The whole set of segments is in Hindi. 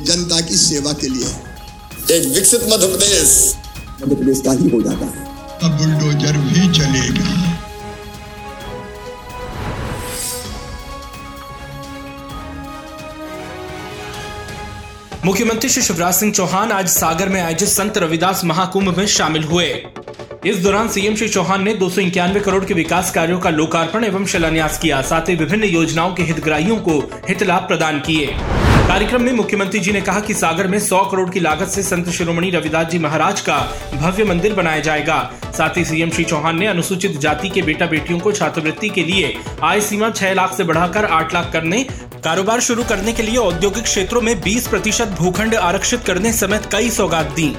जनता की सेवा के लिए। एक विकसित मध्य प्रदेश मध्य प्रदेश का ही हो जाता है। अब बुलडोजर भी चलेगा। मुख्यमंत्री श्री शिवराज सिंह चौहान आज सागर में आयोजित संत रविदास महाकुंभ में शामिल हुए। इस दौरान सीएम श्री चौहान ने दो सौ इक्यानवे करोड़ के विकास कार्यों का लोकार्पण एवं शिलान्यास किया साथ ही विभिन्न योजनाओं के हितग्राहियों को हित लाभ प्रदान किए। कार्यक्रम में मुख्यमंत्री जी ने कहा कि सागर में 100 करोड़ की लागत से संत शिरोमणि रविदास जी महाराज का भव्य मंदिर बनाया जाएगा। साथ ही सीएम श्री चौहान ने अनुसूचित जाति के बेटा बेटियों को छात्रवृत्ति के लिए आय सीमा 6 लाख से बढ़ाकर 8 लाख करने, कारोबार शुरू करने के लिए औद्योगिक क्षेत्रों में 20 प्रतिशत भूखंड आरक्षित करने समेत कई सौगात दी।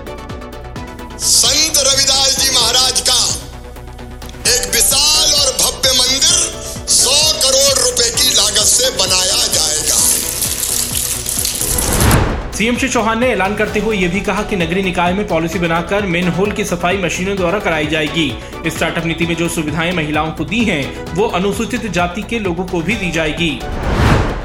सीएम श्री चौहान ने ऐलान करते हुए ये भी कहा कि नगरीय निकाय में पॉलिसी बनाकर मेन होल की सफ़ाई मशीनों द्वारा कराई जाएगी। स्टार्टअप नीति में जो सुविधाएँ महिलाओं को दी हैं, वो अनुसूचित जाति के लोगों को भी दी जाएगी।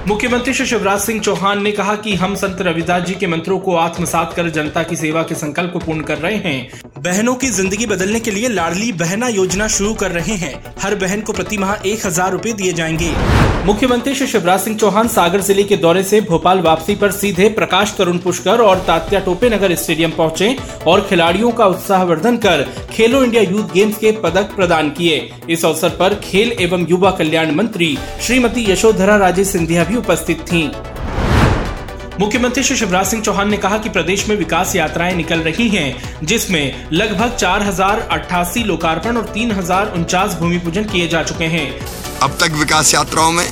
मुख्यमंत्री श्री शिवराज सिंह चौहान ने कहा कि हम संत रविदास जी के मंत्रों को आत्मसात कर जनता की सेवा के संकल्प को पूर्ण कर रहे हैं। बहनों की ज़िंदगी बदलने के लिए लाडली बहना योजना शुरू कर रहे हैं। हर बहन को प्रति माह एक हज़ार रूपए दिए जाएँगे। मुख्यमंत्री श्री शिवराज सिंह चौहान सागर ज़िले के दौरे से भोपाल वापसी पर सीधे प्रकाश तरुण पुष्कर और तात्या टोपे नगर स्टेडियम पहुँचे और खिलाड़ियों का उत्साहवर्धन कर खेलो इंडिया यूथ गेम्स के पदक प्रदान किए। इस अवसर पर खेल एवं युवा कल्याण मंत्री श्रीमती यशोधरा राजे सिंधिया भी उपस्थित थीं। मुख्यमंत्री श्री शिवराज सिंह चौहान ने कहा कि प्रदेश में विकास यात्राएँ निकल रही हैं जिसमें लगभग चार हज़ार अट्ठासी लोकार्पण और तीन हज़ार उनचास भूमि पूजन किए जा चुके हैं। अब तक विकास यात्राओं में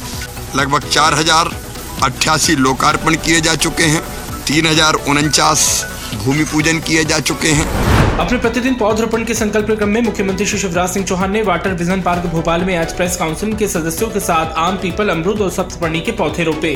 लगभग चार हज़ार अट्ठासी लोकार्पण किए जा चुके हैं तीन हज़ार उनचास भूमि पूजन किए जा चुके हैं। अपने प्रतिदिन पौधरोपण के संकल्प क्रम में मुख्यमंत्री श्री शिवराज सिंह चौहान ने वाटर विजन पार्क भोपाल में आज प्रेस काउंसिल के सदस्यों के साथ आम पीपल अमरूद और सप्तपर्णी के पौधे रोपे।